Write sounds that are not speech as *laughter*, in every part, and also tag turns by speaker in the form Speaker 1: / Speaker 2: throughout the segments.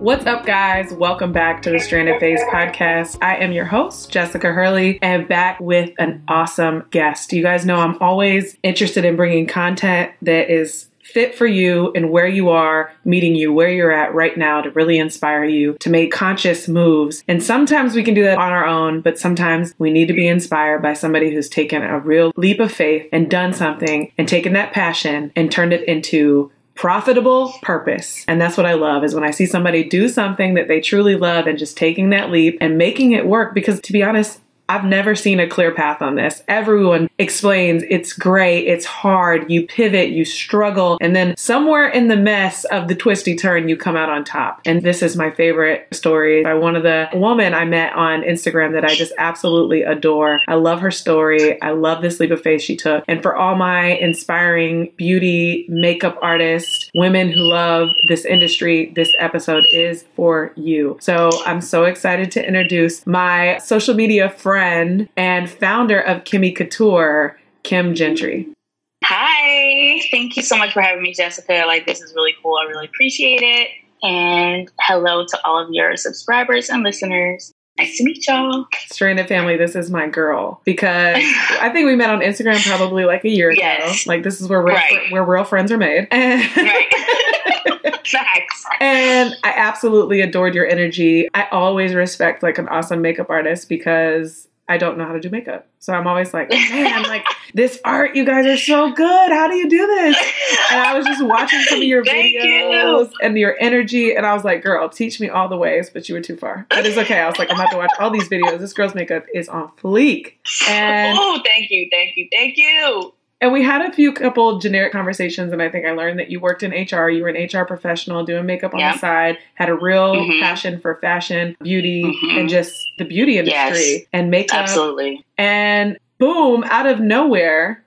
Speaker 1: What's up, guys? Welcome back to the Stranded Phase podcast. I am your host, Jessica Hurley, and back with an awesome guest. You guys know I'm always interested in bringing content that is fit for you and where you are, meeting you where you're at right now to really inspire you to make conscious moves. And sometimes we can do that on our own, but sometimes we need to be inspired by somebody who's taken a real leap of faith and done something and taken that passion and turned it into profitable purpose. And that's what I love is when I see somebody do something that they truly love and just taking that leap and making it work because to be honest, I've never seen a clear path on this. Everyone explains it's great, it's hard, you pivot, you struggle, and then somewhere in the mess of the twisty turn, you come out on top. And this is my favorite story by one of the woman I met on Instagram that I just absolutely adore. I love her story. I love this leap of faith she took. And for all my inspiring beauty makeup artists, women who love this industry, this episode is for you. So I'm so excited to introduce my social media friend friend and founder of Kimmy Kouture, Kim Gentry.
Speaker 2: Hi, thank you so much for having me, Jessica. Like, this is really cool. I really appreciate it. And hello to all of your subscribers and listeners. Nice to meet y'all.
Speaker 1: Stranded family, this is my girl because *laughs* I think we met on Instagram probably like a year yes. ago. Like this is where real, right. where real friends are made. And *laughs* right. *laughs* Facts. And I absolutely adored your energy. I always respect like an awesome makeup artist because I don't know how to do makeup. So I'm always like, *laughs* man, like this art, you guys are so good. How do you do this? And I was just watching some of your *laughs* videos you. and your energy, and I was like, girl, teach me all the ways, but you were too far. But it's okay. I was like, I'm about to watch all these videos. This girl's makeup is on fleek.
Speaker 2: And *laughs* oh, thank you, thank you, thank you.
Speaker 1: And we had a few couple generic conversations, and I think I learned that you worked in HR. You were an HR professional doing makeup on yeah. the side, had a real mm-hmm. passion for fashion, beauty, mm-hmm. and just the beauty industry yes. and makeup.
Speaker 2: Absolutely.
Speaker 1: And boom, out of nowhere,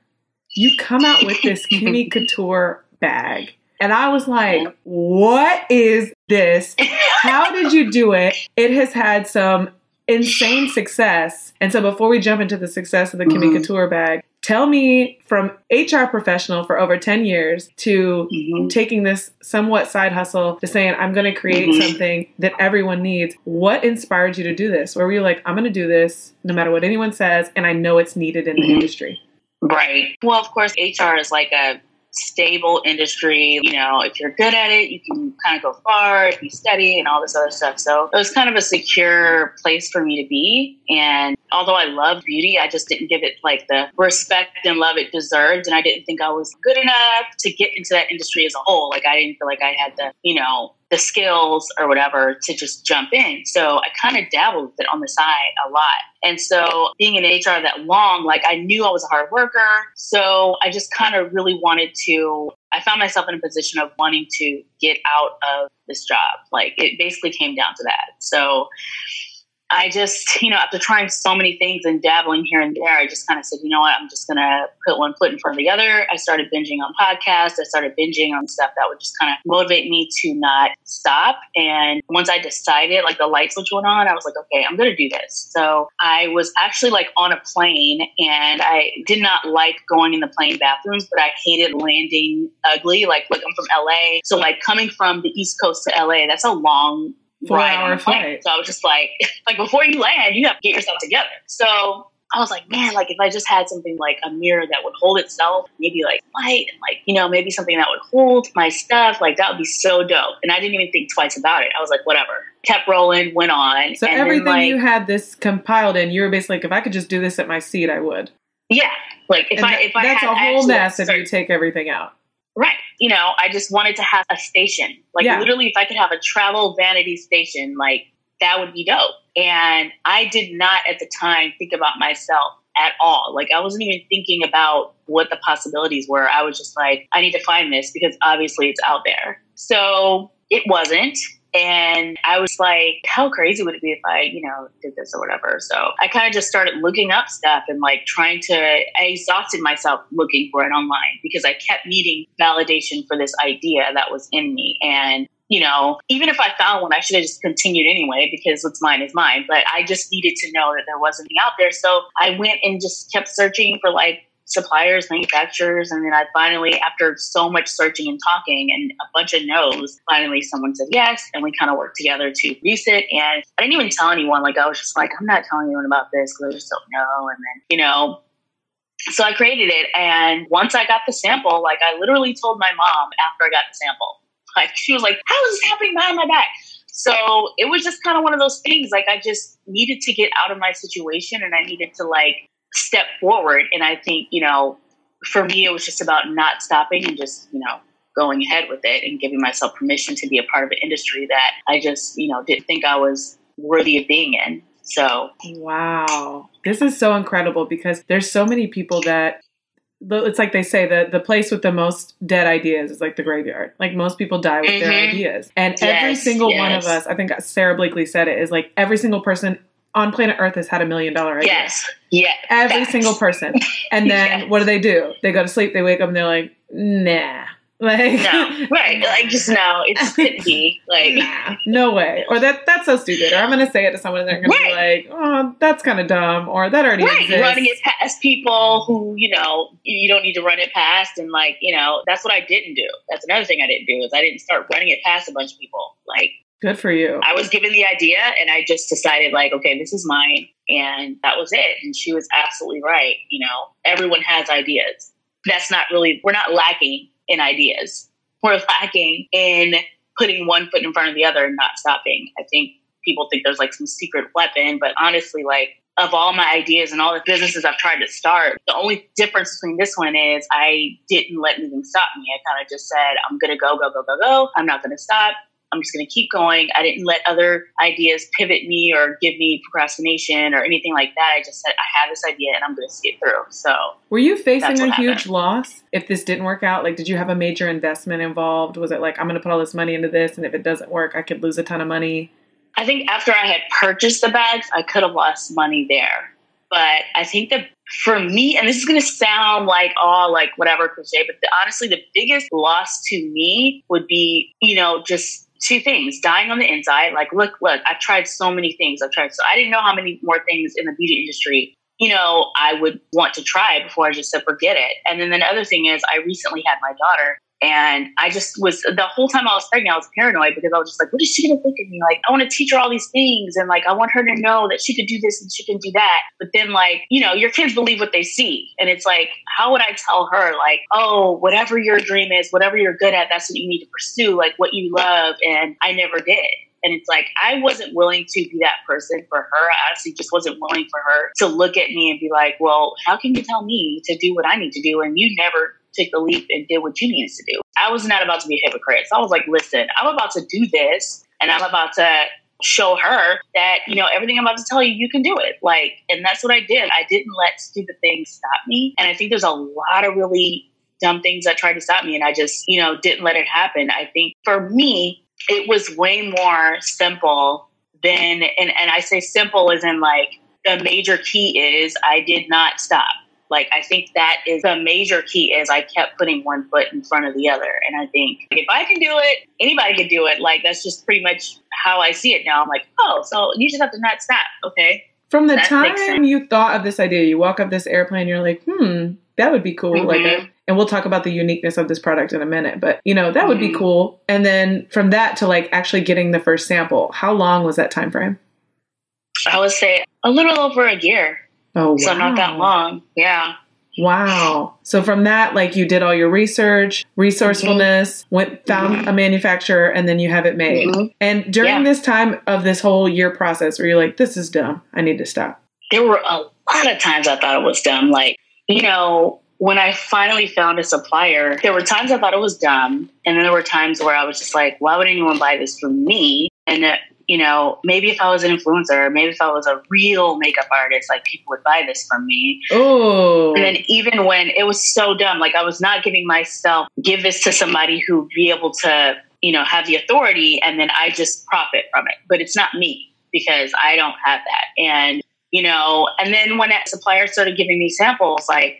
Speaker 1: you come out with this *laughs* Kimmy Kouture bag. And I was like, what is this? *laughs* How did you do it? It has had some insane success. And so before we jump into the success of the Kimmy mm-hmm. Kouture bag, tell me from HR professional for over 10 years to mm-hmm. taking this somewhat side hustle to saying, I'm going to create mm-hmm. something that everyone needs. What inspired you to do this? Where were you like, I'm going to do this no matter what anyone says, and I know it's needed in the mm-hmm. industry?
Speaker 2: Right. Well, of course, HR is like a stable industry. You know, if you're good at it, you can kind of go far, if you study and all this other stuff. So it was kind of a secure place for me to be. And although I love beauty, I just didn't give it like the respect and love it deserved. And I didn't think I was good enough to get into that industry as a whole. Like I didn't feel like I had the, you know, the skills or whatever to just jump in. So I kind of dabbled with it on the side a lot. And so being in HR that long, like I knew I was a hard worker. So I just kind of really wanted to, I found myself in a position of wanting to get out of this job. Like it basically came down to that. So I just, *laughs* you know, after trying so many things and dabbling here and there, I just kind of said, you know what, I'm just going to put one foot in front of the other. I started binging on podcasts. I started binging on stuff that would just kind of motivate me to not stop. And once I decided, like the light switch went on, I was like, okay, I'm going to do this. So I was actually like on a plane and I did not like going in the plane bathrooms, but I hated landing ugly. Like, look, I'm from LA. So like coming from the East Coast to LA, that's a long
Speaker 1: four hour flight.
Speaker 2: So I was just like, *laughs* like before you land, you have to get yourself together. So I was like, man, like if I just had something like a mirror that would hold itself, maybe like light and like, you know, maybe something that would hold my stuff, like that would be so dope. And I didn't even think twice about it. I was like, whatever. Kept rolling, went on.
Speaker 1: So everything then, like, you had this compiled in, you were basically like, if I could just do this at my seat, I would.
Speaker 2: Yeah. Like if and I if I
Speaker 1: that's a whole mess if you take everything out.
Speaker 2: Right. You know, I just wanted to have a station. Like yeah. literally if I could have a travel vanity station, like that would be dope. And I did not at the time think about myself at all. Like I wasn't even thinking about what the possibilities were. I was just like, I need to find this because obviously it's out there. So it wasn't. And I was like, how crazy would it be if I, you know, did this or whatever? So I kind of just started looking up stuff and like trying to, I exhausted myself looking for it online because I kept needing validation for this idea that was in me. And you know, even if I found one, I should have just continued anyway because what's mine is mine. But I just needed to know that there wasn't out there. So I went and just kept searching for like suppliers, manufacturers, and then I finally, after so much searching and talking and a bunch of no's, finally someone said yes, and we kind of worked together to produce it. And I didn't even tell anyone. Like I was just like, I'm not telling anyone about this because I just don't know. And then you know. So I created it, and once I got the sample, like I literally told my mom after I got the sample, *laughs* like she was like, "How is this happening behind my back?" So it was just kind of one of those things. Like I just needed to get out of my situation, and I needed to like step forward. And I think, you know, for me, it was just about not stopping and just, you know, going ahead with it and giving myself permission to be a part of an industry that I just, you know, didn't think I was worthy of being in. So,
Speaker 1: wow. This is so incredible because there's so many people that it's like they say that the place with the most dead ideas is like the graveyard. Like most people die with mm-hmm. their ideas. And yes, every single yes. one of us, I think Sara Blakely said it, is like every single person on planet Earth has had a million dollar idea.
Speaker 2: Yes. Yeah.
Speaker 1: Every facts. single person. *laughs* And then yes. what do they do? They go to sleep, they wake up and they're like, nah. *laughs*
Speaker 2: Like No. Right. Like just no, it's couldn't. *laughs* Like nah,
Speaker 1: no way. Or that that's so stupid. Or I'm gonna say it to someone and they're gonna right. be like, Oh, that's kinda dumb or that already right. exists.
Speaker 2: Running it past people who, you know, you don't need to run it past and like, you know, that's what I didn't do. That's another thing I didn't do is I didn't start running it past a bunch of people. Like
Speaker 1: Good for you.
Speaker 2: I was given the idea and I just decided, like, okay, this is mine. And that was it. And she was absolutely right. You know, everyone has ideas. That's not really, we're not lacking in ideas. We're lacking in putting one foot in front of the other and not stopping. I think people think there's like some secret weapon, but honestly, like, of all my ideas and all the businesses I've tried to start, the only difference between this one is I didn't let anything stop me. I kind of just said, I'm going to go, go, go, go, go. I'm not going to stop. I'm just going to keep going. I didn't let other ideas pivot me or give me procrastination or anything like that. I just said, I have this idea and I'm going to see it through. So,
Speaker 1: were you facing a huge happened. loss if this didn't work out? Like, did you have a major investment involved? Was it like, I'm going to put all this money into this and if it doesn't work, I could lose a ton of money?
Speaker 2: I think after I had purchased the bags, I could have lost money there. But I think that for me, and this is going to sound like all like whatever cliche, but the, honestly, the biggest loss to me would be, you know, just two things dying on the inside like look look i've tried so many things i've tried so i didn't know how many more things in the beauty industry you know i would want to try before i just said forget it. And then the other thing is i recently had my daughter and I just was the whole time I was pregnant, I was paranoid because I was just like, what is she gonna think of me? Like, I want to teach her all these things and like I want her to know that she could do this and she can do that. But then like, you know, your kids believe what they see. And it's like, how would I tell her, like, oh, whatever your dream is, whatever you're good at, that's what you need to pursue, like what you love. And I never did. And it's like, I wasn't willing to be that person for her. I honestly just wasn't willing for her to look at me and be like, well, how can you tell me to do what I need to do? And you never took the leap and did what you needed to do. I was not about to be a hypocrite. So I was like, listen, I'm about to do this and I'm about to show her that, you know, everything I'm about to tell you, you can do it. Like, and that's what I did. I didn't let stupid things stop me. And I think there's a lot of really dumb things that tried to stop me and I just, you know, didn't let it happen. I think for me, it was way more simple than, and, and I say simple as in like, the major key is I did not stop. Like I think that is the major key is I kept putting one foot in front of the other. And I think if I can do it, anybody can do it. Like that's just pretty much how I see it now. I'm like, oh, so you just have to not stop. Okay.
Speaker 1: From the that time you thought of this idea, you walk up this airplane, you're like, hmm, that would be cool. Mm-hmm. Like a, and we'll talk about the uniqueness of this product in a minute, but you know, that would mm-hmm. be cool. And then from that to like actually getting the first sample, how long was that time frame?
Speaker 2: I would say a little over a year. Oh, wow. So not that long. Yeah.
Speaker 1: Wow. So from that, like you did all your research, resourcefulness, mm-hmm. went found mm-hmm. a manufacturer, and then you have it made. Mm-hmm. And during yeah. this time of this whole year process, where you're like, "This is dumb. I need to stop."
Speaker 2: There were a lot of times I thought it was dumb. Like you know, when I finally found a supplier, there were times I thought it was dumb, and then there were times where I was just like, "Why would anyone buy this from me?" And you know, maybe if I was an influencer, maybe if I was a real makeup artist, like people would buy this from me.
Speaker 1: Oh.
Speaker 2: And then even when it was so dumb, like I was not giving myself, give this to somebody who be able to, you know, have the authority and then I just profit from it. But it's not me because I don't have that. And, you know, and then when that supplier started giving me samples, like,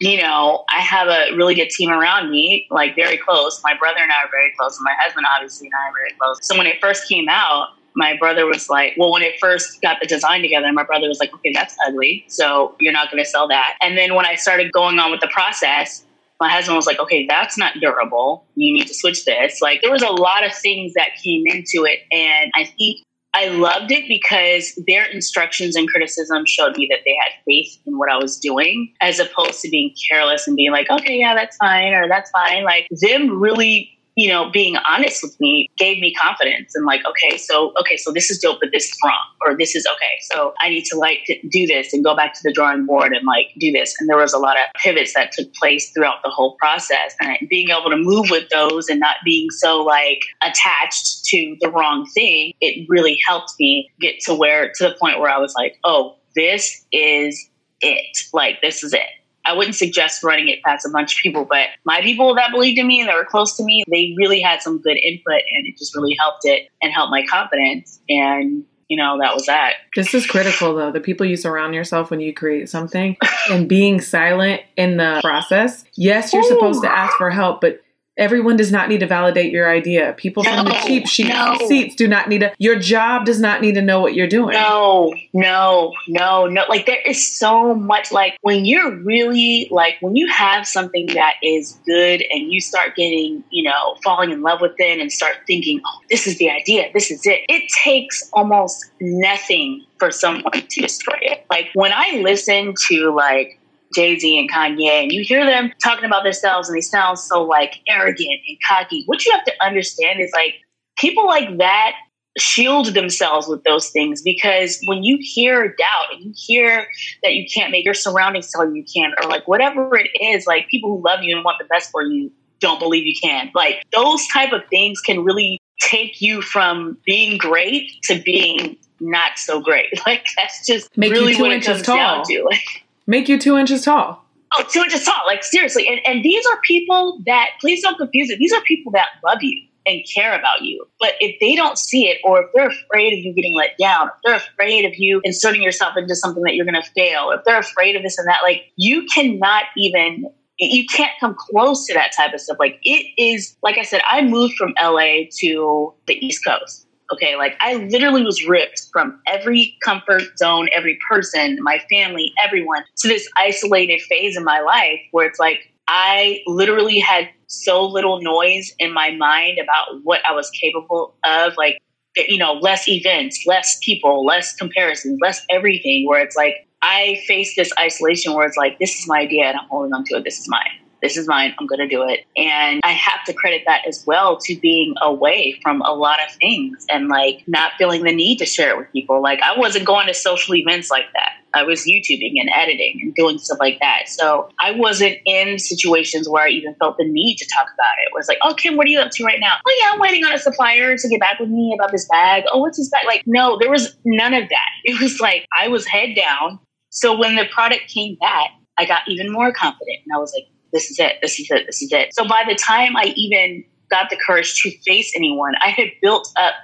Speaker 2: you know, I have a really good team around me, like very close. My brother and I are very close, and my husband obviously and I are very close. So when it first came out, my brother was like, well, when it first got the design together, my brother was like, okay, that's ugly. So you're not going to sell that. And then when I started going on with the process, my husband was like, okay, that's not durable. You need to switch this. Like there was a lot of things that came into it. And I think I loved it because their instructions and criticism showed me that they had faith in what I was doing, as opposed to being careless and being like, okay, yeah, that's fine, or that's fine. Like them really you know, being honest with me gave me confidence and like, okay, so okay, so this is dope, but this is wrong, or this is okay. So I need to like do this and go back to the drawing board and like do this. And there was a lot of pivots that took place throughout the whole process, and being able to move with those and not being so like attached to the wrong thing, it really helped me get to where to the point where I was like, oh, this is it. Like this is it. I wouldn't suggest running it past a bunch of people, but my people that believed in me and that were close to me, they really had some good input and it just really helped it and helped my confidence. And you know, that was that.
Speaker 1: This is critical though. The people you surround yourself when you create something and being silent in the process. Yes, you're Ooh. supposed to ask for help, but Everyone does not need to validate your idea. People from the cheap sheet no. seats do not need to. Your job does not need to know what you're doing.
Speaker 2: No, no, no, no. Like there is so much. Like when you're really like when you have something that is good and you start getting, you know, falling in love with it and start thinking, oh, this is the idea. This is it. It takes almost nothing for someone to destroy it. Like when I listen to like Jay Z and Kanye, and you hear them talking about themselves and they sound so like arrogant and cocky. What you have to understand is like people like that shield themselves with those things because when you hear doubt and you hear that you can't make your surroundings tell you you can, or like whatever it is, like people who love you and want the best for you don't believe you can. Like those type of things can really take you from being great to being not so great. *laughs* Like that's just Make really what it comes tall. down to. Like *laughs*
Speaker 1: make you two inches tall.
Speaker 2: Oh, two inches tall, like seriously. And, and these are people that, please don't confuse it, these are people that love you and care about you. But if they don't see it, or if they're afraid of you getting let down, if they're afraid of you inserting yourself into something that you're going to fail, if they're afraid of this and that, like you cannot even you can't come close to that type of stuff. Like it is, like I said, I moved from LA to the East Coast. Okay, like I literally was ripped from every comfort zone, every person, my family, everyone to this isolated phase in my life where it's like I literally had so little noise in my mind about what I was capable of. Like, you know, less events, less people, less comparisons, less everything. Where it's like I faced this isolation where it's like, this is my idea and I'm holding on to it. This is mine this is mine. I'm going to do it. And I have to credit that as well to being away from a lot of things and like not feeling the need to share it with people. Like I wasn't going to social events like that. I was YouTubing and editing and doing stuff like that. So I wasn't in situations where I even felt the need to talk about it. It was like, oh, Kim, what are you up to right now? Oh, yeah, I'm waiting on a supplier to get back with me about this bag. Oh, what's this bag? Like, no, there was none of that. It was like I was head down. So when the product came back, I got even more confident. And I was like, this is it, this is it, this is it. So by the time I even got the courage to face anyone, I had built up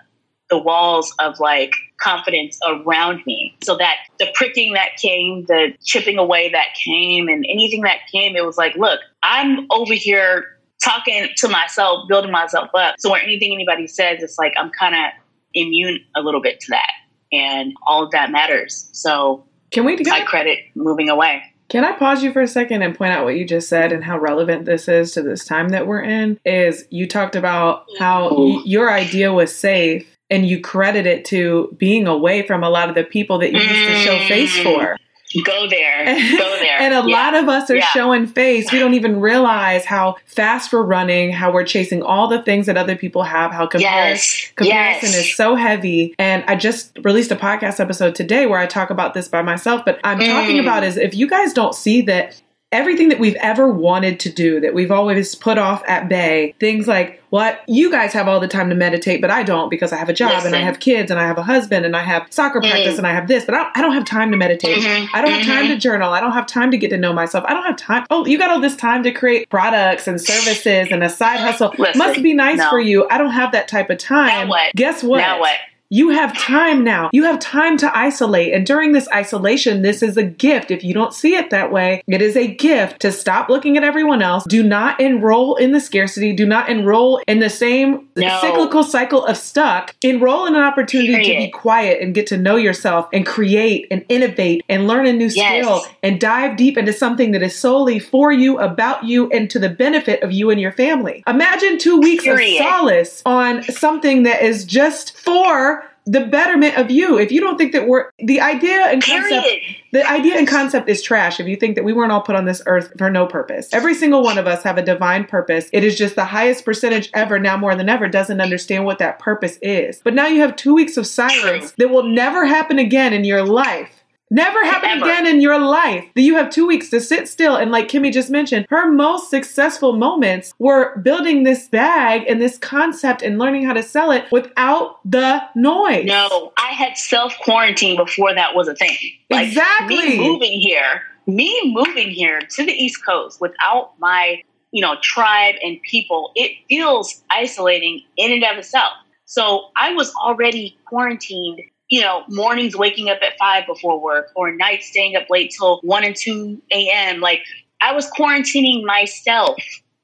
Speaker 2: the walls of like confidence around me so that the pricking that came, the chipping away that came, and anything that came, it was like, look, I'm over here talking to myself, building myself up. So when anything anybody says, it's like I'm kind of immune a little bit to that. And all of that matters. So
Speaker 1: can we
Speaker 2: I credit moving away.
Speaker 1: Can I pause you for a second and point out what you just said and how relevant this is to this time that we're in? Is you talked about how y- your idea was safe and you credit it to being away from a lot of the people that you used to show face mm. for.
Speaker 2: Go there. *laughs* Go there.
Speaker 1: and a yeah. lot of us are yeah. showing face. We don't even realize how fast we're running, how we're chasing all the things that other people have, how yes. comparison yes. is so heavy. And I just released a podcast episode today where I talk about this by myself, but I'm mm. talking about is if you guys don't see that everything that we've ever wanted to do that we've always put off at bay, things like what you guys have all the time to meditate, but I don't because I have a job
Speaker 2: Listen.
Speaker 1: and I have kids and I have a husband and I have soccer practice
Speaker 2: Mm.
Speaker 1: and I have this, but I don't, I don't have time to meditate.
Speaker 2: Mhm,
Speaker 1: I don't have time
Speaker 2: mhm.
Speaker 1: to journal. I don't have time to get to know myself. I don't have time. Oh, you got all this time to create products and services and a side hustle.
Speaker 2: Listen,
Speaker 1: Must be nice
Speaker 2: no.
Speaker 1: for you. I don't have that type of time.
Speaker 2: Now what?
Speaker 1: Guess what?
Speaker 2: Now what?
Speaker 1: You have time now. You have time to isolate. And during this isolation, this is a gift. If you don't see it that way, it is a gift to stop looking at everyone else. Do not enroll in the scarcity. Do not enroll in the same
Speaker 2: No.
Speaker 1: cyclical cycle of stuck. Enroll in an opportunity to be quiet and get to know yourself and create and innovate and learn a new
Speaker 2: Yes.
Speaker 1: skill and dive deep into something that is solely for you, about you, and to the benefit of you and your family. Imagine two weeks
Speaker 2: Period.
Speaker 1: of solace on something that is just for the betterment of you. If you don't think that we're the idea and concept
Speaker 2: Period.
Speaker 1: the idea and concept is trash if you think that we weren't all put on this earth for no purpose. Every single one of us have a divine purpose. It is just the highest percentage ever, now more than ever, doesn't understand what that purpose is. But now you have two weeks of silence that will never happen again in your life. Never happen
Speaker 2: Ever.
Speaker 1: again in your life. That you have two weeks to sit still. And like Kimmy just mentioned, her most successful moments were building this bag and this concept and learning how to sell it without the noise.
Speaker 2: No, I had self quarantine before that was a thing.
Speaker 1: Exactly.
Speaker 2: Me moving here, me moving here to the East Coast without my, you know, tribe and people, it feels isolating in and of itself. So I was already quarantined. You know, mornings waking up at five before work, or nights staying up late till one and two a.m. Like I was quarantining myself.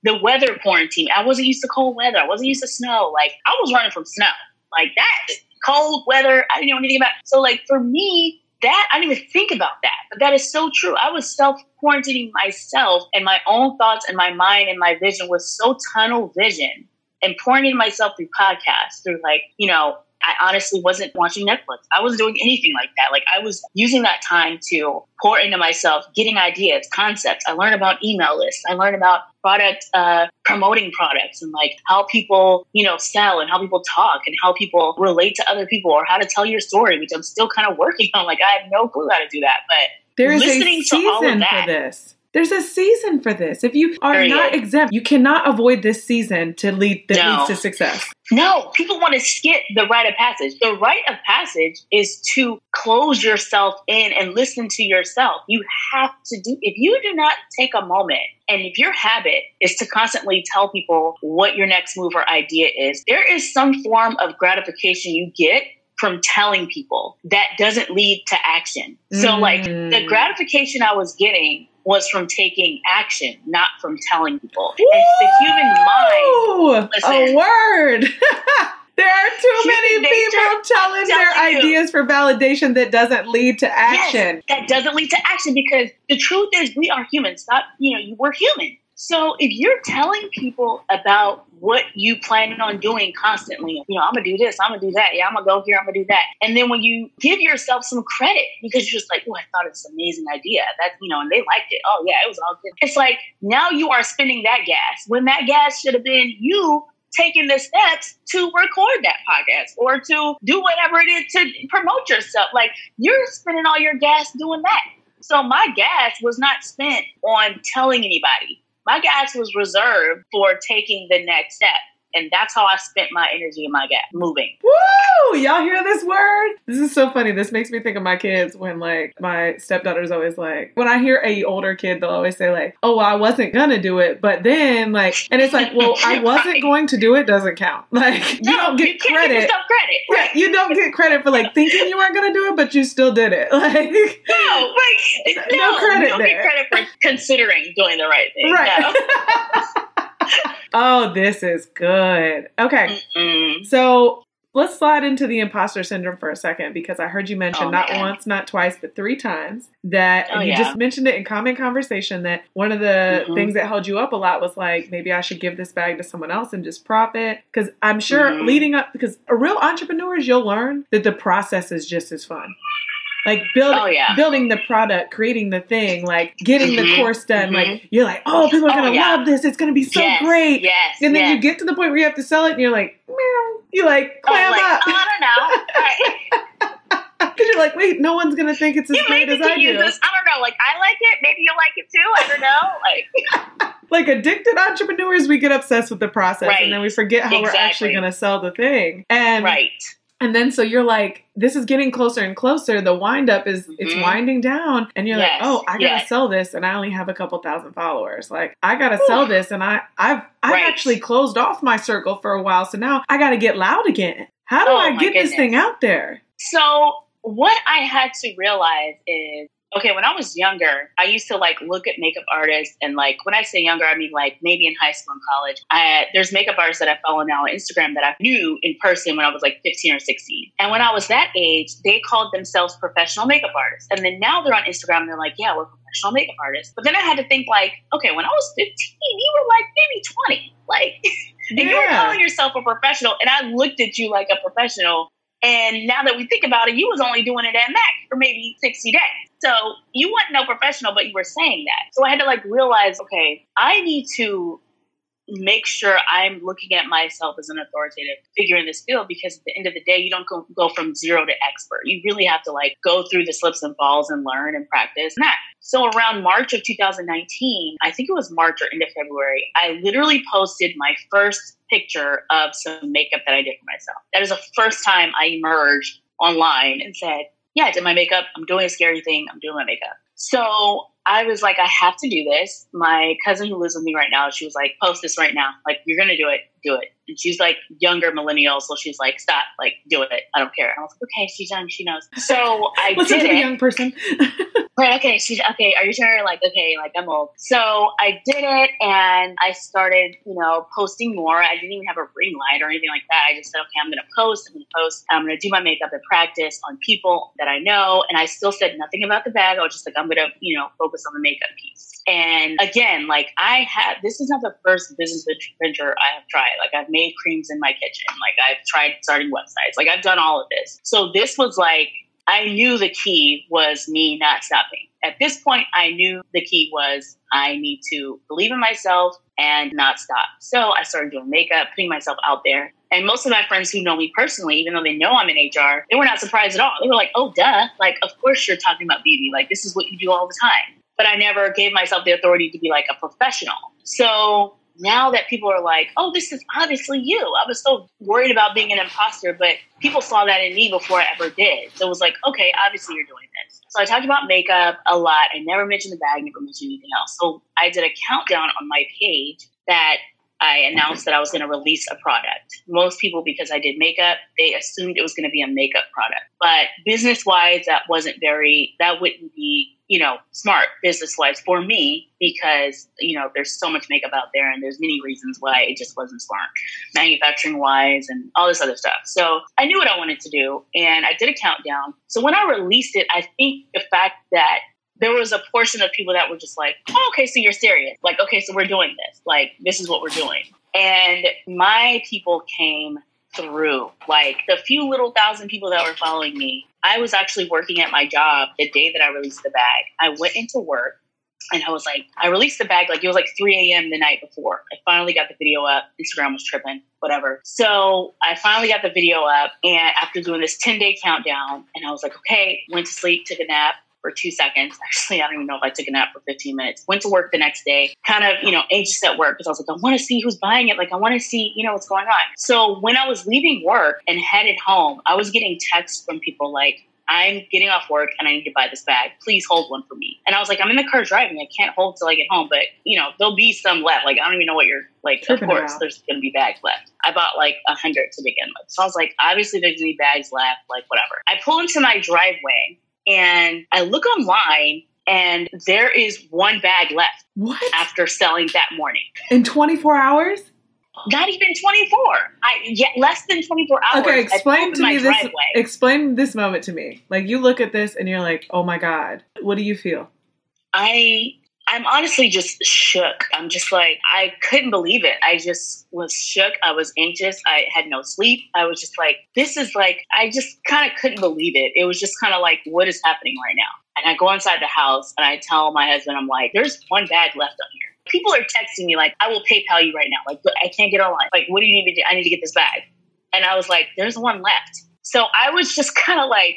Speaker 2: The weather quarantine. I wasn't used to cold weather. I wasn't used to snow. Like I was running from snow. Like that cold weather. I didn't know anything about. So like for me, that I didn't even think about that. But that is so true. I was self quarantining myself and my own thoughts and my mind and my vision was so tunnel vision and pouring into myself through podcasts, through like, you know, I honestly wasn't watching Netflix. I wasn't doing anything like that. Like I was using that time to pour into myself, getting ideas, concepts. I learned about email lists. I learned about product uh, promoting products and like how people, you know, sell and how people talk and how people relate to other people or how to tell your story, which I'm still kind of working on. Like I have no clue how to do that, but
Speaker 1: There is a
Speaker 2: listening to all of
Speaker 1: season
Speaker 2: that.
Speaker 1: for this. There's a season for this. If you are
Speaker 2: Period.
Speaker 1: not exempt, you cannot avoid this season to lead that
Speaker 2: No.
Speaker 1: leads to success.
Speaker 2: No, people want to skip the rite of passage. The rite of passage is to close yourself in and listen to yourself. You have to do, if you do not take a moment and if your habit is to constantly tell people what your next move or idea is, there is some form of gratification you get from telling people that doesn't lead to action. So, like, the
Speaker 1: Mm.
Speaker 2: gratification I was getting was from taking action, not from telling people. And the human mind. Listen,
Speaker 1: a word. *laughs* there are too many people telling their
Speaker 2: you.
Speaker 1: ideas for validation that doesn't lead to action.
Speaker 2: Yes, that doesn't lead to action because the truth is we are humans. Not you know, you we're human. So if you're telling people about what you plan on doing constantly, you know, I'm gonna do this, I'm gonna do that, yeah, I'm gonna go here, I'm gonna do that, and then when you give yourself some credit because you're just like, oh, I thought it's an amazing idea, that you know, and they liked it. Oh yeah, it was all good. It's like now you are spending that gas when that gas should have been you taking the steps to record that podcast or to do whatever it is to promote yourself. Like you're spending all your gas doing that. So my gas was not spent on telling anybody. My gas was reserved for taking the next step. And that's how I spent my energy and my gas moving.
Speaker 1: Woo! Y'all hear this word? This is so funny. This makes me think of my kids when like my stepdaughter's always like when I hear a older kid, they'll always say like, "Oh, well, I wasn't gonna do it, but then like," and it's like, "Well, I *laughs* wasn't
Speaker 2: Right.
Speaker 1: going to do it." Doesn't count. *laughs* Like you don't get
Speaker 2: you can't
Speaker 1: credit.
Speaker 2: Credit.
Speaker 1: Yeah, you don't get credit for like thinking you weren't gonna do it, but you still did it. *laughs* Like,
Speaker 2: No, like
Speaker 1: No
Speaker 2: no,
Speaker 1: credit
Speaker 2: You don't
Speaker 1: there.
Speaker 2: get credit for considering doing the right thing.
Speaker 1: right. *laughs* oh, this is good. Okay,
Speaker 2: Mm-mm.
Speaker 1: so let's slide into the imposter syndrome for a second because I heard you mention
Speaker 2: Oh,
Speaker 1: not
Speaker 2: man.
Speaker 1: once, not twice, but three times that
Speaker 2: Oh,
Speaker 1: you
Speaker 2: yeah.
Speaker 1: just mentioned it in common conversation that one of the
Speaker 2: Mhm.
Speaker 1: things that held you up a lot was like maybe I should give this bag to someone else and just profit because I'm sure
Speaker 2: Mhm.
Speaker 1: leading up because a real entrepreneurs you'll learn that the process is just as fun. Like building,
Speaker 2: Oh, yeah.
Speaker 1: building the product, creating the thing, like getting the
Speaker 2: Mhm.
Speaker 1: course done.
Speaker 2: Mhm.
Speaker 1: Like you're like, oh, people are
Speaker 2: Oh,
Speaker 1: gonna
Speaker 2: yeah.
Speaker 1: love this. It's gonna be so
Speaker 2: yes,
Speaker 1: great.
Speaker 2: Yes.
Speaker 1: And then
Speaker 2: yes.
Speaker 1: you get to the point where you have to sell it, and you're like, meow. You like
Speaker 2: Oh,
Speaker 1: clam
Speaker 2: like,
Speaker 1: up.
Speaker 2: I don't know.
Speaker 1: Because *laughs* you're like, wait, no one's gonna think it's as
Speaker 2: You
Speaker 1: great as I do.
Speaker 2: this. I don't know. Like I like it. Maybe you'll like it too. I don't know. Like *laughs*
Speaker 1: Like addicted entrepreneurs, we get obsessed with the process
Speaker 2: Right.
Speaker 1: and then we forget how we're actually gonna sell the thing. And
Speaker 2: right.
Speaker 1: And then so you're like, this is getting closer and closer. The wind up is it's
Speaker 2: Mhm.
Speaker 1: winding down, and you're
Speaker 2: Yes,
Speaker 1: like, oh, I gotta
Speaker 2: yes.
Speaker 1: sell this, and I only have a couple thousand followers. Like I gotta sell this, and I I've I've
Speaker 2: Right.
Speaker 1: actually closed off my circle for a while, so now I gotta get loud again. How do
Speaker 2: Oh,
Speaker 1: I get this thing out there?
Speaker 2: So what I had to realize is okay, when I was younger, I used to like look at makeup artists and like when I say younger, I mean like maybe in high school and college. I there's makeup artists that I follow now on Instagram that I knew in person when I was like 15 or 16. And when I was that age, they called themselves professional makeup artists. And then now they're on Instagram and they're like, yeah, we're professional makeup artists. But then I had to think like, okay, when I was 15, you were like maybe 20. *laughs* Like *laughs* and you were calling yourself a professional, and I looked at you like a professional. And now that we think about it, you was only doing it at Mac for maybe 60 days. So you weren't no professional, but you were saying that. So I had to like realize, okay, I need to make sure I'm looking at myself as an authoritative figure in this field because at the end of the day, you don't go, go from zero to expert. You really have to like go through the slips and falls and learn and practice and that. So around March of 2019, I think it was March or end of February, I literally posted my first picture of some makeup that I did for myself. That is the first time I emerged online and said, yeah, I did my makeup. I'm doing a scary thing. I'm doing my makeup. So I was like, I have to do this. My cousin who lives with me right now, she was like, post this right now. Like, you're going to do it. Do it. And she's like younger millennial. So she's like, stop, like, do it. I don't care. And I was like, okay, she's young. She knows. So I
Speaker 1: Listen
Speaker 2: did
Speaker 1: to the
Speaker 2: it.
Speaker 1: young person. *laughs*
Speaker 2: Right, okay, she's okay. Are you sure? Like, okay, like I'm old. So I did it and I started, you know, posting more. I didn't even have a ring light or anything like that. I just said, okay, I'm gonna post, I'm gonna post, I'm gonna do my makeup and practice on people that I know. And I still said nothing about the bag. I was just like, I'm gonna, you know, focus on the makeup piece. And again, like I have this is not the first business venture I have tried. Like I've made creams in my kitchen. Like I've tried starting websites. Like I've done all of this. So this was like I knew the key was me not stopping. At this point, I knew the key was I need to believe in myself and not stop. So I started doing makeup, putting myself out there. And most of my friends who know me personally, even though they know I'm in HR, they were not surprised at all. They were like, oh, duh. Like, of course you're talking about beauty. Like, this is what you do all the time. But I never gave myself the authority to be like a professional. So now that people are like, oh, this is obviously you. I was so worried about being an imposter, but people saw that in me before I ever did. So it was like, okay, obviously you're doing this. So I talked about makeup a lot. I never mentioned the bag, never mentioned anything else. So I did a countdown on my page that I announced that I was going to release a product. Most people, because I did makeup, they assumed it was going to be a makeup product. But business wise, that wasn't very, that wouldn't be, you know, smart business wise for me because, you know, there's so much makeup out there and there's many reasons why it just wasn't smart, manufacturing wise and all this other stuff. So I knew what I wanted to do and I did a countdown. So when I released it, I think the fact that there was a portion of people that were just like, oh, okay, so you're serious. Like, okay, so we're doing this. Like, this is what we're doing. And my people came through. Like, the few little thousand people that were following me, I was actually working at my job the day that I released the bag. I went into work and I was like, I released the bag, like, it was like 3 a.m. the night before. I finally got the video up. Instagram was tripping, whatever. So I finally got the video up. And after doing this 10 day countdown, and I was like, okay, went to sleep, took a nap for two seconds. *laughs* Actually, I don't even know if I took a nap for 15 minutes. Went to work the next day, kind of, you know, anxious at work because I was like, I want to see who's buying it. Like, I want to see, you know, what's going on. So when I was leaving work and headed home, I was getting texts from people like, I'm getting off work and I need to buy this bag. Please hold one for me. And I was like, I'm in the car driving. I can't hold till I get home, but you know, there'll be some left. Like, I don't even know what you're like. Of course, there's going to be bags left. I bought like a hundred to begin with. So I was like, obviously there's going to be bags left, like whatever. I pull into my driveway and I look online and there is one bag left
Speaker 1: What?
Speaker 2: after selling that morning.
Speaker 1: In 24 hours?
Speaker 2: Not even 24. I yeah, less than 24 hours.
Speaker 1: Okay, explain to me this.
Speaker 2: driveway.
Speaker 1: Explain this moment to me. Like you look at this and you're like, "Oh my god, what do you feel?"
Speaker 2: I I'm honestly just shook. I'm just like I couldn't believe it. I just was shook. I was anxious. I had no sleep. I was just like this is like I just kind of couldn't believe it. It was just kind of like what is happening right now? And I go inside the house and I tell my husband I'm like there's one bag left on here. People are texting me like I will PayPal you right now. Like I can't get online. Like what do you need to do? I need to get this bag. And I was like there's one left. So I was just kind of like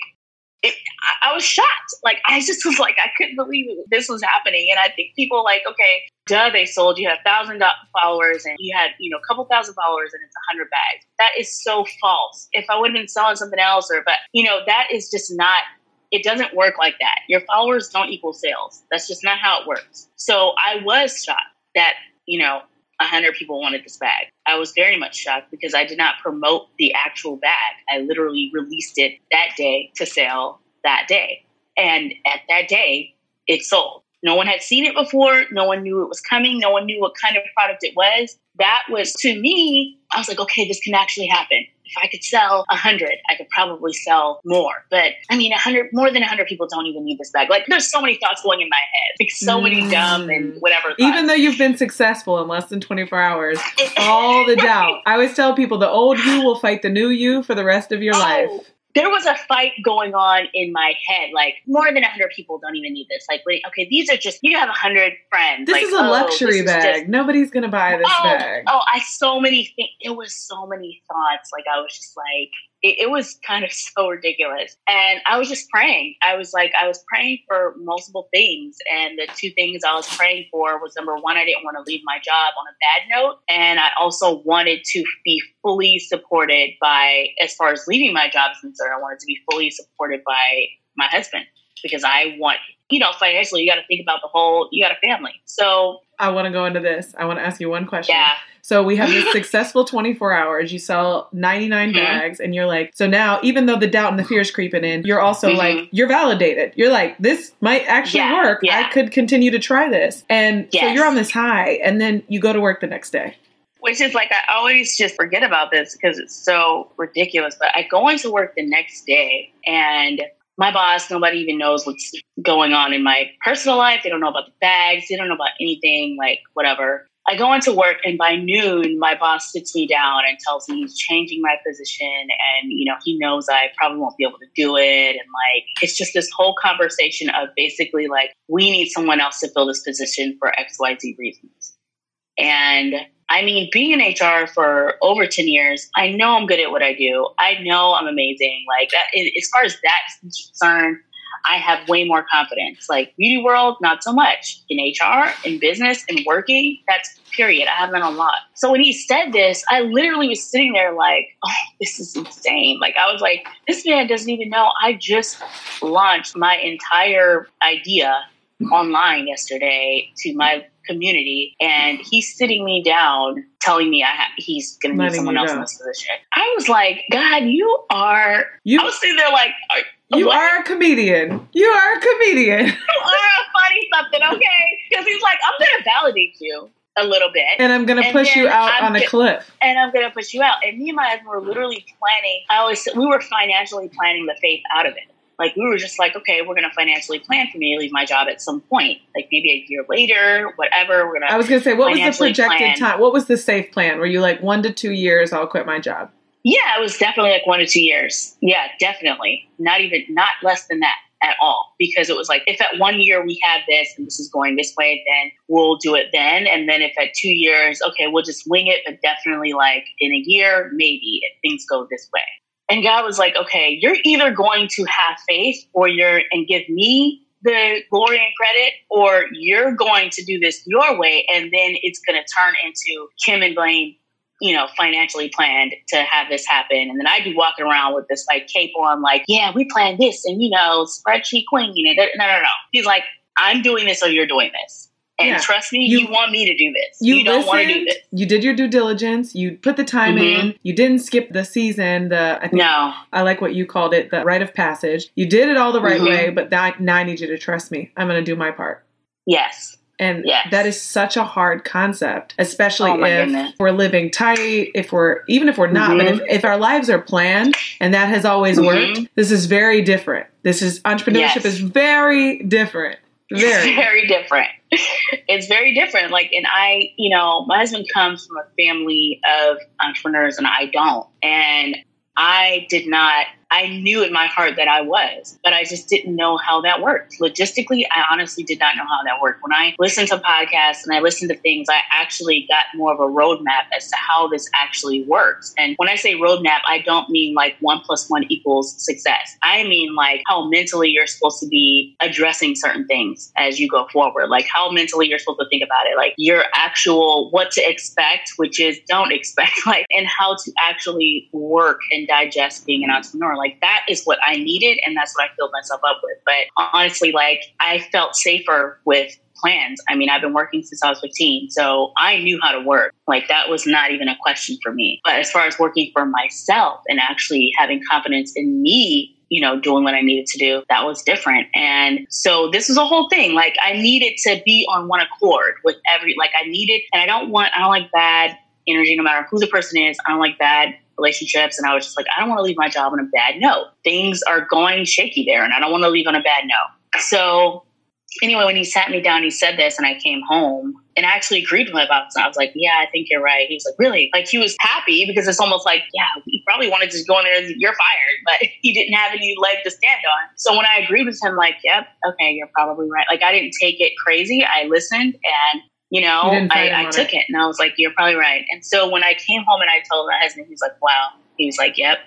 Speaker 2: it, I, I was shocked. Like I just was like, I couldn't believe this was happening. And I think people like, okay, duh, they sold you a thousand followers and you had you know a couple thousand followers and it's a hundred bags. That is so false. If I would have been selling something else, or but you know that is just not. It doesn't work like that. Your followers don't equal sales. That's just not how it works. So I was shocked that you know 100 people wanted this bag. I was very much shocked because I did not promote the actual bag. I literally released it that day to sell that day. And at that day, it sold. No one had seen it before. No one knew it was coming. No one knew what kind of product it was. That was to me, I was like, okay, this can actually happen if I could sell a hundred, I could probably sell more. But I mean, a hundred, more than a hundred people don't even need this bag. Like, there's so many thoughts going in my head, like so mm. many dumb and whatever. Thoughts.
Speaker 1: Even though you've been successful in less than 24 hours, *laughs* all the doubt. I always tell people the old you will fight the new you for the rest of your oh, life
Speaker 2: there was a fight going on in my head. Like more than hundred people don't even need this. Like, wait, okay, these are just you have hundred friends.
Speaker 1: This
Speaker 2: like,
Speaker 1: is a oh, luxury bag. Just, Nobody's gonna buy this
Speaker 2: oh,
Speaker 1: bag.
Speaker 2: Oh, I so many things. It was so many thoughts. Like I was just like, it, it, was kind of *laughs* so ridiculous. And I was just praying. I was like, I was praying for multiple things. And the two things I was praying for was number one, I didn't want to leave my job on a bad note. And I also wanted to be fully supported by, as far as leaving my job is concerned, I wanted to be fully supported by my husband because I want, you know, financially, you got to think about the whole, you got a family. So
Speaker 1: I want to go into this. I want to ask you one question.
Speaker 2: Yeah.
Speaker 1: So we have this *laughs* successful 24 hours. You sell 99 mm-hmm. bags, and you're like, so now, even though the doubt and the fear is creeping in, you're also mm-hmm. like, you're validated. You're like, this might actually yeah. work. Yeah. I could continue to try this. And yes. so you're on this high, and then you go to work the next day.
Speaker 2: Which is like, I always just forget about this because it's so ridiculous. But I go into work the next day, and my boss, nobody even knows what's going on in my personal life. They don't know about the bags. They don't know about anything, like whatever. I go into work and by noon, my boss sits me down and tells me he's changing my position and, you know, he knows I probably won't be able to do it. And like, it's just this whole conversation of basically like, we need someone else to fill this position for XYZ reasons. And I mean, being in HR for over 10 years, I know I'm good at what I do. I know I'm amazing. Like, that, as far as that's concerned, I have way more confidence. Like beauty world, not so much. In HR, in business, in working, that's period. I haven't a lot. So when he said this, I literally was sitting there like, oh, this is insane. Like I was like, this man doesn't even know I just launched my entire idea online yesterday to my community and he's sitting me down telling me I ha- he's going to need someone else in this position. I was like, God, you are. You, I was sitting there like,
Speaker 1: you are a comedian. You are a comedian. *laughs* you
Speaker 2: are a funny something, okay? Because he's like, I'm going to validate you a little bit.
Speaker 1: And I'm going to push you out I'm on a cliff.
Speaker 2: And I'm going to push you out. And me and my husband were literally planning. I always we were financially planning the faith out of it. Like we were just like, okay, we're going to financially plan for me to leave my job at some point, like maybe a year later, whatever. We're to.
Speaker 1: I was going to say, what was the projected plan. time? What was the safe plan? Were you like one to two years? I'll quit my job.
Speaker 2: Yeah, it was definitely like one to two years. Yeah, definitely. Not even, not less than that at all. Because it was like, if at one year we have this and this is going this way, then we'll do it then. And then if at two years, okay, we'll just wing it, but definitely like in a year, maybe if things go this way. And God was like, okay, you're either going to have faith or you're, and give me the glory and credit, or you're going to do this your way, and then it's going to turn into Kim and Blaine you know, financially planned to have this happen. And then I'd be walking around with this like cape on, like, yeah, we planned this and, you know, spreadsheet queen. Know, no, no, no. He's like, I'm doing this or you're doing this. And yeah. trust me, you, you, want me to do this. You, you don't want to do this.
Speaker 1: You did your due diligence. You put the time mm-hmm. in. You didn't skip the season. The I think
Speaker 2: no.
Speaker 1: I like what you called it, the rite of passage. You did it all the right mm-hmm. way, but now, now I need you to trust me. I'm going to do my part.
Speaker 2: Yes.
Speaker 1: And yes. that is such a hard concept, especially oh if goodness. we're living tight, if we're, even if we're not, mm-hmm. but if, if, our lives are planned and that has always mm-hmm. worked, this is very different. This is, entrepreneurship yes. is very different. Very.
Speaker 2: It's *laughs* very different. *laughs* it's very different. Like, and I, you know, my husband comes from a family of entrepreneurs and I don't. And I did not I knew in my heart that I was, but I just didn't know how that worked. Logistically, I honestly did not know how that worked. When I listened to podcasts and I listened to things, I actually got more of a roadmap as to how this actually works. And when I say roadmap, I don't mean like one plus one equals success. I mean like how mentally you're supposed to be addressing certain things as you go forward, like how mentally you're supposed to think about it, like your actual what to expect, which is don't expect, *laughs* like, and how to actually work and digest being an entrepreneur. Like that is what I needed, and that's what I filled myself up with. But honestly, like I felt safer with plans. I mean, I've been working since I was 15, so I knew how to work. Like that was not even a question for me. But as far as working for myself and actually having confidence in me you know, doing what I needed to do. That was different. And so this was a whole thing. Like I needed to be on one accord with every, like I needed, and I don't want, I don't like bad energy no matter who the person is. I don't like bad relationships. And I was just like, I don't want to leave my job on a bad note. Things are going shaky there and I don't want to leave on a bad note. So anyway, when he sat me down, he said this, and I came home and I actually agreed with him about it. I was like, yeah, I think you're right. He was like, really? Like, he was happy because it's almost like, yeah, he probably wanted to go in there and you're fired, *laughs* but he didn't have any leg to stand on. So when I agreed with him, like, yep, okay, you're probably right. Like, I didn't take it crazy. I listened and you know, you I, I took it. it and I was like, you're probably right. And so when I came home and I told my husband, he's like, wow. He was like, yep,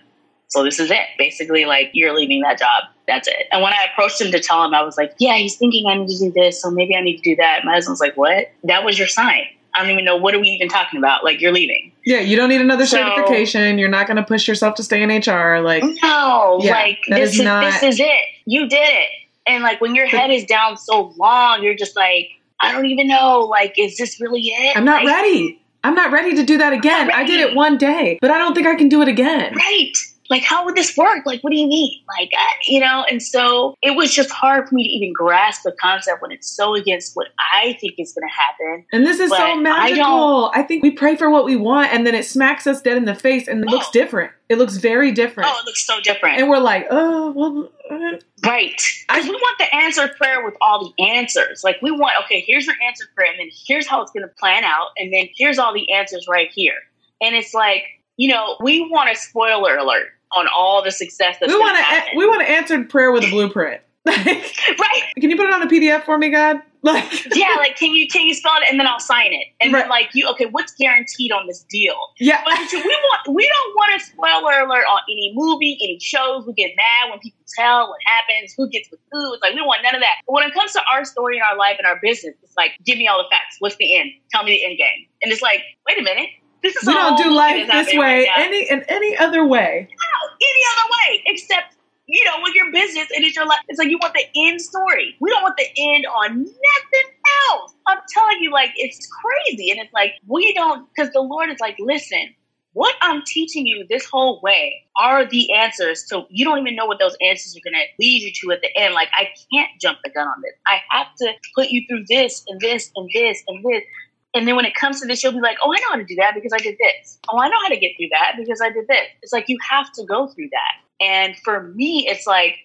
Speaker 2: so this is it. Basically, like you're leaving that job. That's it. And when I approached him to tell him, I was like, yeah, he's thinking I need to do this, so maybe I need to do that. My husband's like, what? That was your sign. I don't even know what are we even talking about. Like you're leaving.
Speaker 1: Yeah, you don't need another so, certification. You're not going to push yourself to stay in HR. Like
Speaker 2: no, yeah, like this is, not, this is it. You did it. And like when your head is down so long, you're just like, I don't even know. Like, is this really it?
Speaker 1: I'm not
Speaker 2: like,
Speaker 1: ready. I'm not ready to do that again. I did it one day, but I don't think I can do it again.
Speaker 2: Right like how would this work? Like what do you mean? Like uh, you know and so it was just hard for me to even grasp the concept when it's so against what i think is going to happen.
Speaker 1: And this is but so magical. I, I, think we pray for what we want and then it smacks us dead in the face and it oh. looks different. It looks very different.
Speaker 2: Oh it looks so different.
Speaker 1: And we're like oh well
Speaker 2: uh. right. Because we want the answered prayer with all the answers. Like we want okay here's your answered prayer and then here's how it's going to plan out and then here's all the answers right here. And it's like you know, we want a spoiler alert on all the success that's
Speaker 1: we
Speaker 2: want
Speaker 1: to we want to answer prayer with a blueprint. *laughs*
Speaker 2: right?
Speaker 1: Can you put it on a PDF for me, God? *laughs*
Speaker 2: Like, yeah, like can you can you spell it and then I'll sign it, and right. then like you okay, what's guaranteed on this deal?
Speaker 1: Yeah,
Speaker 2: but we want we don't want a spoiler alert on any movie, any shows. We get mad when people tell what happens, who gets with who. It's like we don't want none of that. But when it comes to our story and our life and our business, it's like give me all the facts. What's the end? Tell me the end game. And it's like wait a minute this is
Speaker 1: we don't do life this way right any in any other way.
Speaker 2: No, any other way except you know with your business and it's your life. It's like you want the end story. We don't want the end on nothing else. I'm telling you, like it's crazy, and it's like we don't because the Lord is like, listen. What I'm teaching you this whole way are the answers. So you don't even know what those answers are going to lead you to at the end. Like, I can't jump the gun on this. I have to put you through this and this and this and this and then when it comes to this, you'll be like, oh, I know how to do that because I did this. Oh, I know how to get through that because I did this. It's like you have to go through that. And for me, it's like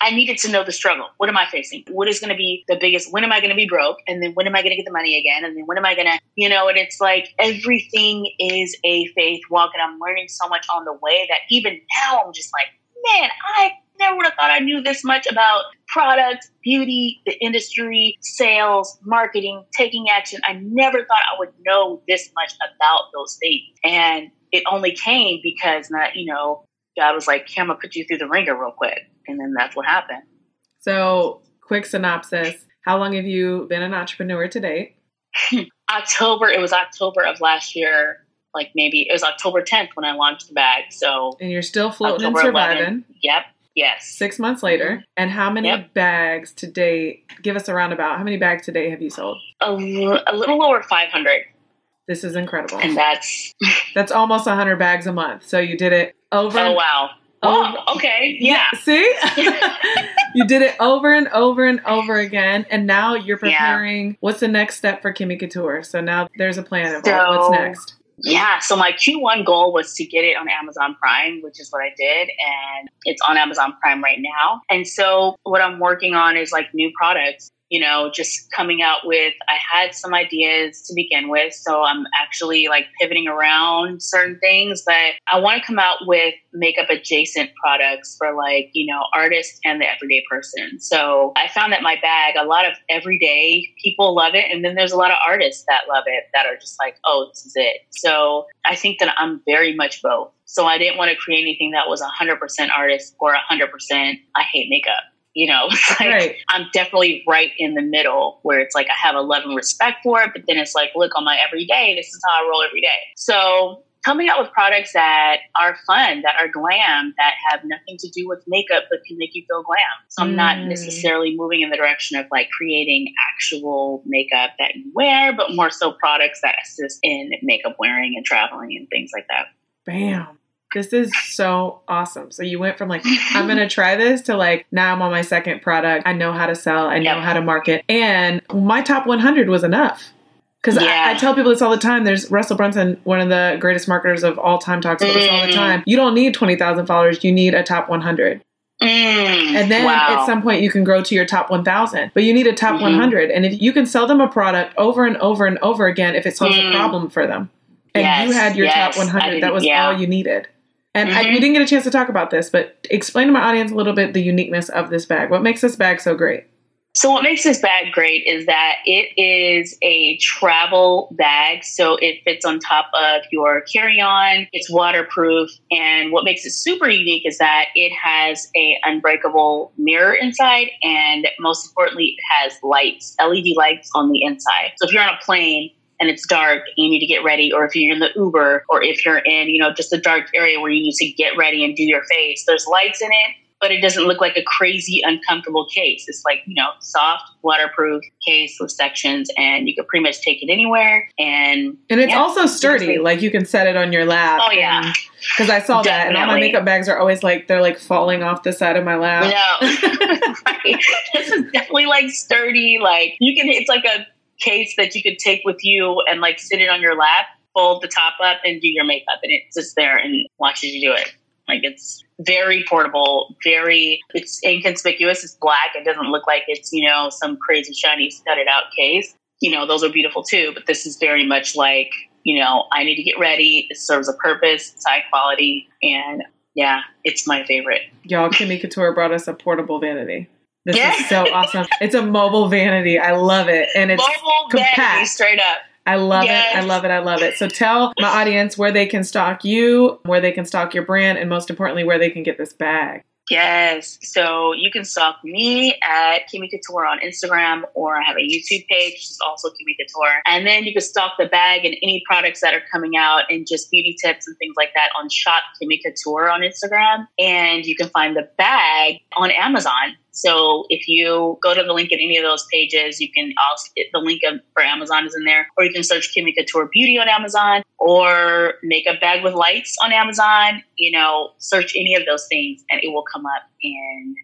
Speaker 2: I needed to know the struggle. What am I facing? What is going to be the biggest? When am I going to be broke? And then when am I going to get the money again? And then when am I going to, you know, and it's like everything is a faith walk. And I'm learning so much on the way that even now I'm just like, man, I never would have thought I knew this much about product, beauty, the industry, sales, marketing, taking action. I never thought I would know this much about those things. And it only came because not, you know, God was like, I'm gonna put you through the ringer real quick. And then that's what happened.
Speaker 1: So quick synopsis. How long have you been an entrepreneur to date? *laughs*
Speaker 2: October, it was October of last year like maybe it was October 10th when I launched the bag. So
Speaker 1: and you're still floating October and surviving. 11,
Speaker 2: yep. Yes.
Speaker 1: Six months later. Mm-hmm. And how many yep. bags to date? Give us a roundabout. How many bags today have you sold?
Speaker 2: A, l- a little over 500.
Speaker 1: This is incredible.
Speaker 2: And that's *laughs*
Speaker 1: that's almost 100 bags a month. So you did it over.
Speaker 2: Oh wow. Oh, okay. Yeah. yeah *laughs*
Speaker 1: see? *laughs* you did it over and over and over again. And now you're preparing. Yeah. What's the next step for Kimmy Kouture? So now there's a plan of so, what's next.
Speaker 2: Yeah, so my Q1 goal was to get it on Amazon Prime, which is what I did, and it's on Amazon Prime right now. And so what I'm working on is like new products you know, just coming out with, I had some ideas to begin with. So I'm actually like pivoting around certain things, but I want to come out with makeup adjacent products for like, you know, artists and the everyday person. So I found that my bag, a lot of everyday people love it. And then there's a lot of artists that love it that are just like, oh, this is it. So I think that I'm very much both. So I didn't want to create anything that was 100% artist or 100% I hate makeup. You know, *laughs* like right. I'm definitely right in the middle where it's like I have a love and respect for it, but then it's like, look, on my everyday, this is how I roll every day. So coming out with products that are fun, that are glam, that have nothing to do with makeup but can make you feel glam. So I'm mm. not necessarily moving in the direction of like creating actual makeup that you wear, but more so products that assist in makeup wearing and traveling and things like that.
Speaker 1: Bam. This is so awesome. So you went from like, I'm going *laughs* to try this to like, now I'm on my second product. I know how to sell. I know yep. how to market. And my top 100 was enough. Because yeah. I, I, tell people this all the time. There's Russell Brunson, one of the greatest marketers of all time, talks about mm. this all the mm. time. You don't need 20,000 followers. You need a top 100. Mm, and then wow. at some point you can grow to your top 1000 but you need a top mm-hmm. 100 and if you can sell them a product over and over and over again if it solves mm. a problem for them and yes, you had your yes, top 100 that was yeah. all you needed and mm-hmm. I, we didn't get a chance to talk about this, but explain to my audience a little bit the uniqueness of this bag. What makes this bag so great?
Speaker 2: So, what makes this bag great is that it is a travel bag. So, it fits on top of your carry on, it's waterproof. And what makes it super unique is that it has a unbreakable mirror inside. And most importantly, it has lights, LED lights on the inside. So, if you're on a plane, and it's dark and you need to get ready, or if you're in the Uber, or if you're in, you know, just a dark area where you need to get ready and do your face, there's lights in it, but it doesn't look like a crazy, uncomfortable case. It's like, you know, soft, waterproof case with sections, and you can pretty much take it anywhere. And
Speaker 1: and it's yeah, also sturdy. Like you can set it on your lap.
Speaker 2: Oh, yeah.
Speaker 1: Because I saw Definitely. that, and all my makeup bags are always like they're like falling off the side of my lap.
Speaker 2: No, *laughs* right. *laughs* This is definitely like sturdy. Like you can, it's like a case that you could take with you and like sit it on your lap, fold the top up, and do your makeup, and it sits there and watches you do it. Like it's very portable, very it's inconspicuous. It's black. It doesn't look like it's you know some crazy shiny studded out case. You know those are beautiful too, but this is very much like you know I need to get ready. It serves a purpose. It's high quality, and yeah, it's my favorite.
Speaker 1: Y'all, Kimmy Kouture brought us a portable vanity. This yeah. is so awesome. It's a mobile vanity. I love it. And it's mobile compact. Vanity,
Speaker 2: straight up.
Speaker 1: I love yes. it. I love it. I love it. So tell my audience where they can stock you, where they can stock your brand, and most importantly, where they can get this bag.
Speaker 2: Yes. So you can stalk me at Kimmy Kouture on Instagram, or I have a YouTube page, which is also Kimmy Kouture. And then you can stalk the bag and any products that are coming out and just beauty tips and things like that on Shop Kimmy Kouture on Instagram. And you can find the bag on Amazon. So if you go to the link in any of those pages, you can also the link for Amazon is in there, or you can search Kimmy Kouture Beauty on Amazon or Makeup Bag with Lights on Amazon. You know, search any of those things and it will come up. And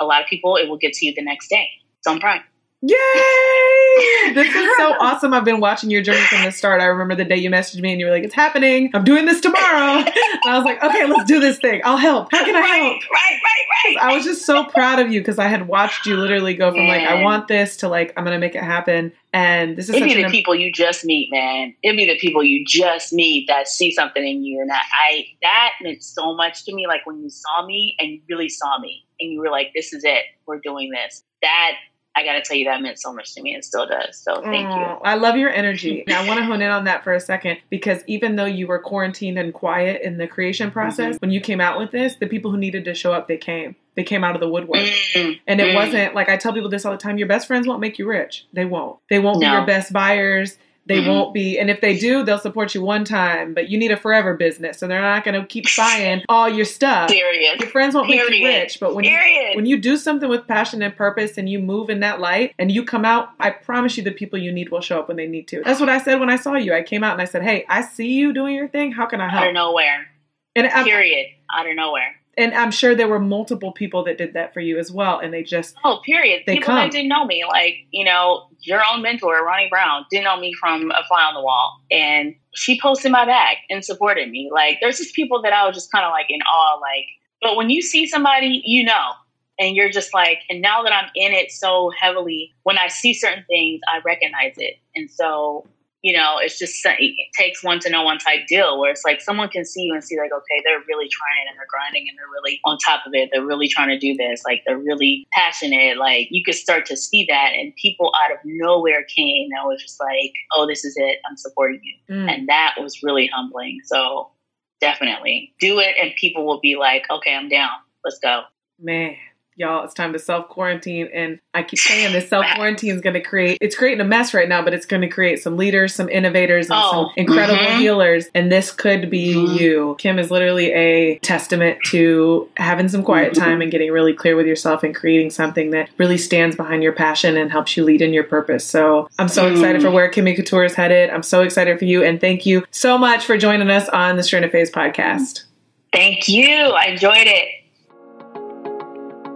Speaker 2: a lot of people, it will get to you the next day. It's on Prime.
Speaker 1: Yay! This is so *laughs* awesome. I've been watching your journey from the start. I remember the day you messaged me and you were like, it's happening. I'm doing this tomorrow. *laughs* And I was like, okay, let's do this thing. I'll help. How can I help?
Speaker 2: Right, right, right.
Speaker 1: I was just so proud of you because I had watched you literally go from man. like, I want this to like, I'm going to make it happen. And this is
Speaker 2: It'd
Speaker 1: be
Speaker 2: the an, people you just meet, man. It'd be the people you just meet that see something in you. And I, that meant so much to me. Like when you saw me and you really saw me and you were like, this is it. We're doing this. That I got to tell you that meant so much to me and still does. So thank you. I
Speaker 1: love your energy. Now, I want to hone in on that for a second because even though you were quarantined and quiet in the creation process, mm-hmm. when you came out with this, the people who needed to show up, they came. They came out of the woodwork. Mm-hmm. And it mm-hmm. wasn't like I tell people this all the time your best friends won't make you rich. They won't. They won't no. be your best buyers. They mm-hmm. won't be, and if they do, they'll support you one time, but you need a forever business, so they're not going to keep *laughs* buying all your stuff.
Speaker 2: Period.
Speaker 1: Your friends won't Period. make you rich, but when you, when you do something with passion and purpose, and you move in that light, and you come out, I promise you, the people you need will show up when they need to. That's what I said when I saw you. I came out and I said, "Hey, I see you doing your thing. How can I help?"
Speaker 2: Out of nowhere. And period. Out of nowhere
Speaker 1: and I'm sure there were multiple people that did that for you as well, and they just
Speaker 2: oh, period. They people come. that didn't know me, like you know, your own mentor, Ronnie Brown, didn't know me from a fly on the wall, and she posted my bag and supported me. Like, there's just people that I was just kind of like in awe, like. But when you see somebody, you know, and you're just like, and now that I'm in it so heavily, when I see certain things, I recognize it. And so, you know, it's just, it takes one to know one type deal where it's like someone can see you and see, like, okay, they're really trying and they're grinding and they're really on top of it. They're really trying to do this. Like, they're really passionate. Like, you could start to see that. And people out of nowhere came that was just like, oh, this is it. I'm supporting you. Mm. And that was really humbling. So, definitely do it. And people will be like, okay, I'm down. Let's go.
Speaker 1: Man, y'all, it's time to self quarantine. And I keep saying this self quarantine is going to create, it's creating a mess right now, but it's going to create some leaders, some innovators, and oh, some incredible mm-hmm. healers. And this could be mm-hmm. you. Kim is literally a testament to having some quiet mm-hmm. time and getting really clear with yourself and creating something that really stands behind your passion and helps you lead in your purpose. So I'm so excited for mm. where Kimmy Kouture is headed. I'm so excited for you. And thank you so much for joining us on the Stranded Phase podcast.
Speaker 2: Thank you. I enjoyed it.